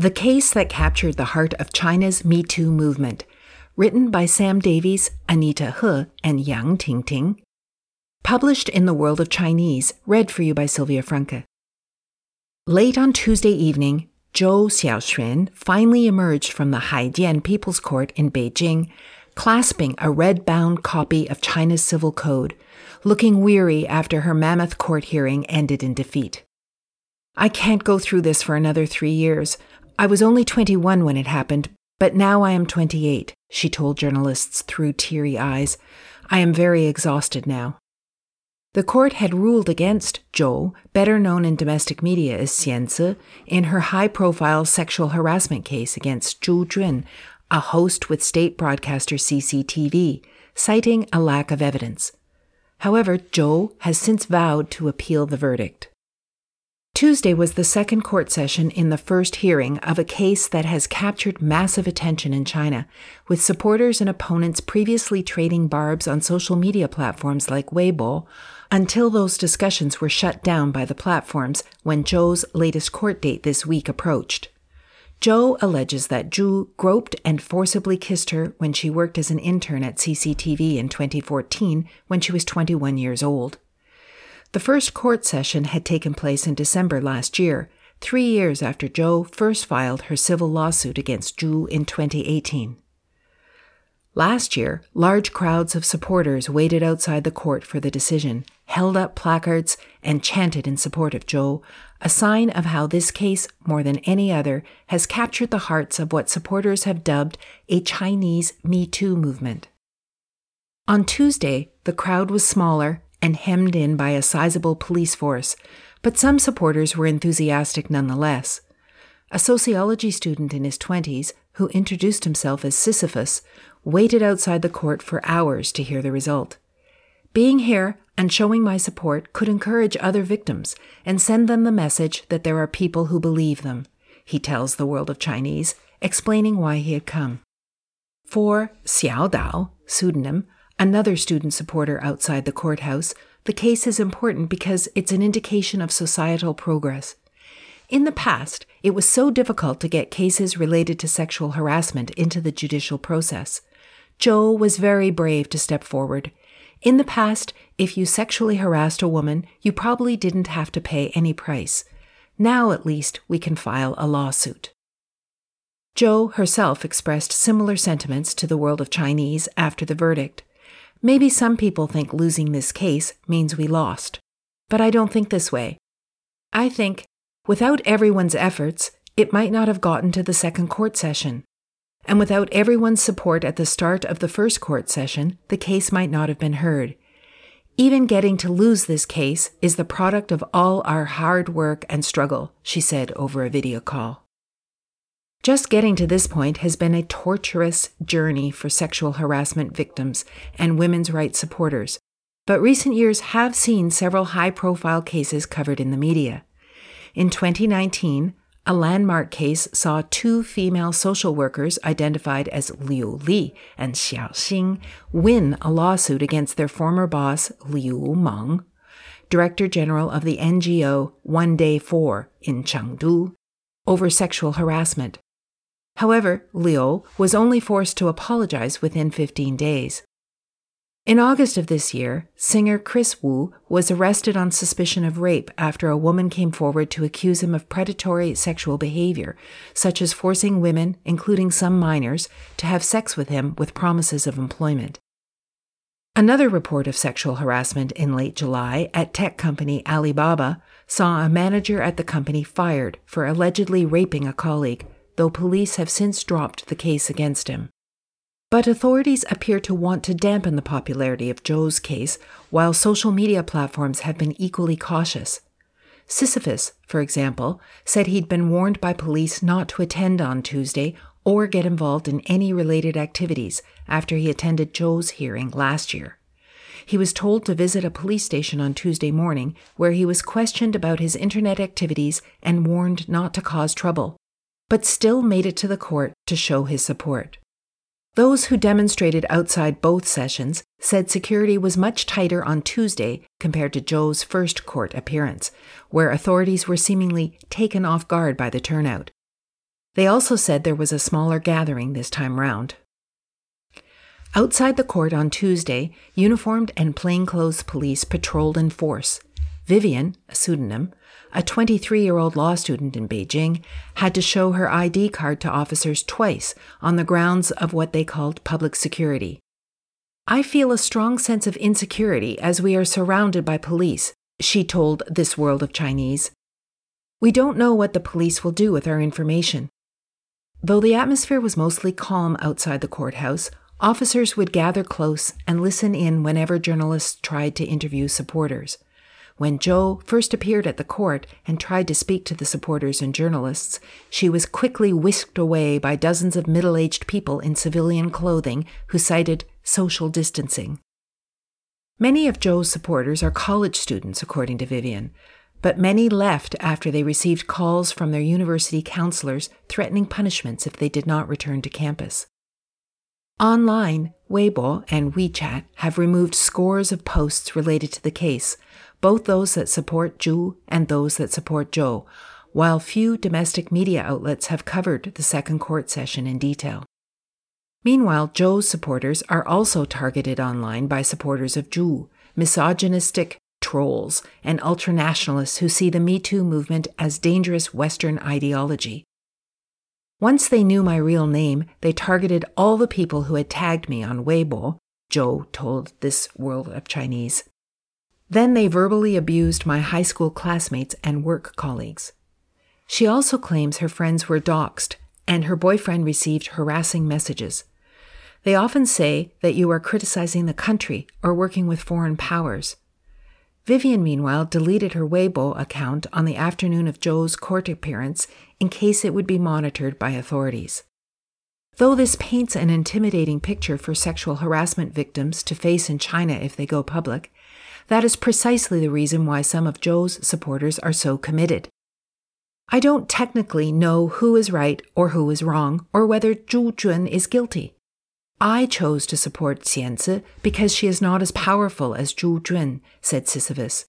The Case That Captured the Heart of China's Me Too Movement, written by Sam Davies, Anita He, and Yang Tingting. Published in the World of Chinese, read for you by Sylvia Franke. Late on Tuesday evening, Zhou Xiaoxuan finally emerged from the Haidian People's Court in Beijing, clasping a red bound copy of China's Civil Code, looking weary after her mammoth court hearing ended in defeat. I can't go through this for another three years. I was only 21 when it happened, but now I am 28, she told journalists through teary eyes. I am very exhausted now. The court had ruled against Zhou, better known in domestic media as Xianzi, in her high profile sexual harassment case against Zhu Jun, a host with state broadcaster CCTV, citing a lack of evidence. However, Zhou has since vowed to appeal the verdict. Tuesday was the second court session in the first hearing of a case that has captured massive attention in China, with supporters and opponents previously trading barbs on social media platforms like Weibo, until those discussions were shut down by the platforms when Zhou's latest court date this week approached. Zhou alleges that Zhu groped and forcibly kissed her when she worked as an intern at CCTV in 2014 when she was 21 years old. The first court session had taken place in December last year, three years after Zhou first filed her civil lawsuit against Zhu in 2018. Last year, large crowds of supporters waited outside the court for the decision, held up placards, and chanted in support of Zhou, a sign of how this case, more than any other, has captured the hearts of what supporters have dubbed a Chinese Me Too movement. On Tuesday, the crowd was smaller and hemmed in by a sizable police force, but some supporters were enthusiastic nonetheless. A sociology student in his 20s, who introduced himself as Sisyphus, waited outside the court for hours to hear the result. Being here and showing my support could encourage other victims and send them the message that there are people who believe them, he tells the world of Chinese, explaining why he had come. For Xiao Dao, pseudonym, another student supporter outside the courthouse, the case is important because it's an indication of societal progress. In the past, it was so difficult to get cases related to sexual harassment into the judicial process. Zhou was very brave to step forward. In the past, if you sexually harassed a woman, you probably didn't have to pay any price. Now, at least, we can file a lawsuit. Zhou herself expressed similar sentiments to the world of Chinese after the verdict. Maybe some people think losing this case means we lost. But I don't think this way. I think, without everyone's efforts, it might not have gotten to the second court session. And without everyone's support at the start of the first court session, the case might not have been heard. Even getting to lose this case is the product of all our hard work and struggle, she said over a video call. Just getting to this point has been a torturous journey for sexual harassment victims and women's rights supporters, but recent years have seen several high profile cases covered in the media. In 2019, a landmark case saw two female social workers identified as Liu Li and Xiao Xing win a lawsuit against their former boss, Liu Meng, Director General of the NGO One Day For in Chengdu, over sexual harassment. However, Liu was only forced to apologize within 15 days. In August of this year, singer Kris Wu was arrested on suspicion of rape after a woman came forward to accuse him of predatory sexual behavior, such as forcing women, including some minors, to have sex with him with promises of employment. Another report of sexual harassment in late July at tech company Alibaba saw a manager at the company fired for allegedly raping a colleague, though police have since dropped the case against him. But authorities appear to want to dampen the popularity of Zhou's case, while social media platforms have been equally cautious. Sisyphus, for example, said he'd been warned by police not to attend on Tuesday or get involved in any related activities after he attended Zhou's hearing last year. He was told to visit a police station on Tuesday morning where he was questioned about his internet activities and warned not to cause trouble, but still made it to the court to show his support. Those who demonstrated outside both sessions said security was much tighter on Tuesday compared to Zhou's first court appearance, where authorities were seemingly taken off guard by the turnout. They also said there was a smaller gathering this time round. Outside the court on Tuesday, uniformed and plainclothes police patrolled in force. Vivian, a pseudonym, a 23 year old law student in Beijing, had to show her ID card to officers twice on the grounds of what they called public security. I feel a strong sense of insecurity as we are surrounded by police, she told This World of Chinese. We don't know what the police will do with our information. Though the atmosphere was mostly calm outside the courthouse, officers would gather close and listen in whenever journalists tried to interview supporters. When Zhou first appeared at the court and tried to speak to the supporters and journalists, she was quickly whisked away by dozens of middle aged people in civilian clothing who cited social distancing. Many of Zhou's supporters are college students, according to Vivian, but many left after they received calls from their university counselors threatening punishments if they did not return to campus. Online, Weibo and WeChat have removed scores of posts related to the case, both those that support Zhu and those that support Zhou, while few domestic media outlets have covered the second court session in detail. Meanwhile, Zhou's supporters are also targeted online by supporters of Zhu, misogynistic trolls, and ultranationalists who see the Me Too movement as dangerous Western ideology. Once they knew my real name, they targeted all the people who had tagged me on Weibo, Zhou told this world of Chinese. Then they verbally abused my high school classmates and work colleagues. She also claims her friends were doxxed and her boyfriend received harassing messages. They often say that you are criticizing the country or working with foreign powers. Vivian, meanwhile, deleted her Weibo account on the afternoon of Zhou's court appearance in case it would be monitored by authorities. Though this paints an intimidating picture for sexual harassment victims to face in China if they go public, that is precisely the reason why some of Zhou's supporters are so committed. I don't technically know who is right or who is wrong, or whether Zhu Jun is guilty. I chose to support Xianzi because she is not as powerful as Zhu Jun, said Sisyphus.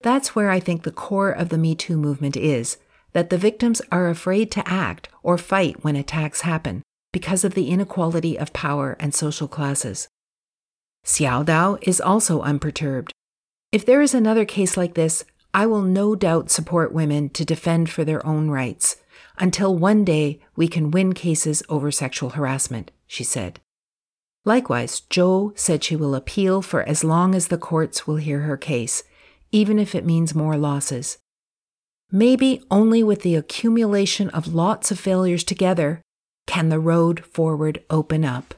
That's where I think the core of the Me Too movement is that the victims are afraid to act or fight when attacks happen because of the inequality of power and social classes. Xiao Dao is also unperturbed. If there is another case like this, I will no doubt support women to defend for their own rights until one day we can win cases over sexual harassment, she said. Likewise, Zhou said she will appeal for as long as the courts will hear her case, even if it means more losses. Maybe only with the accumulation of lots of failures together can the road forward open up.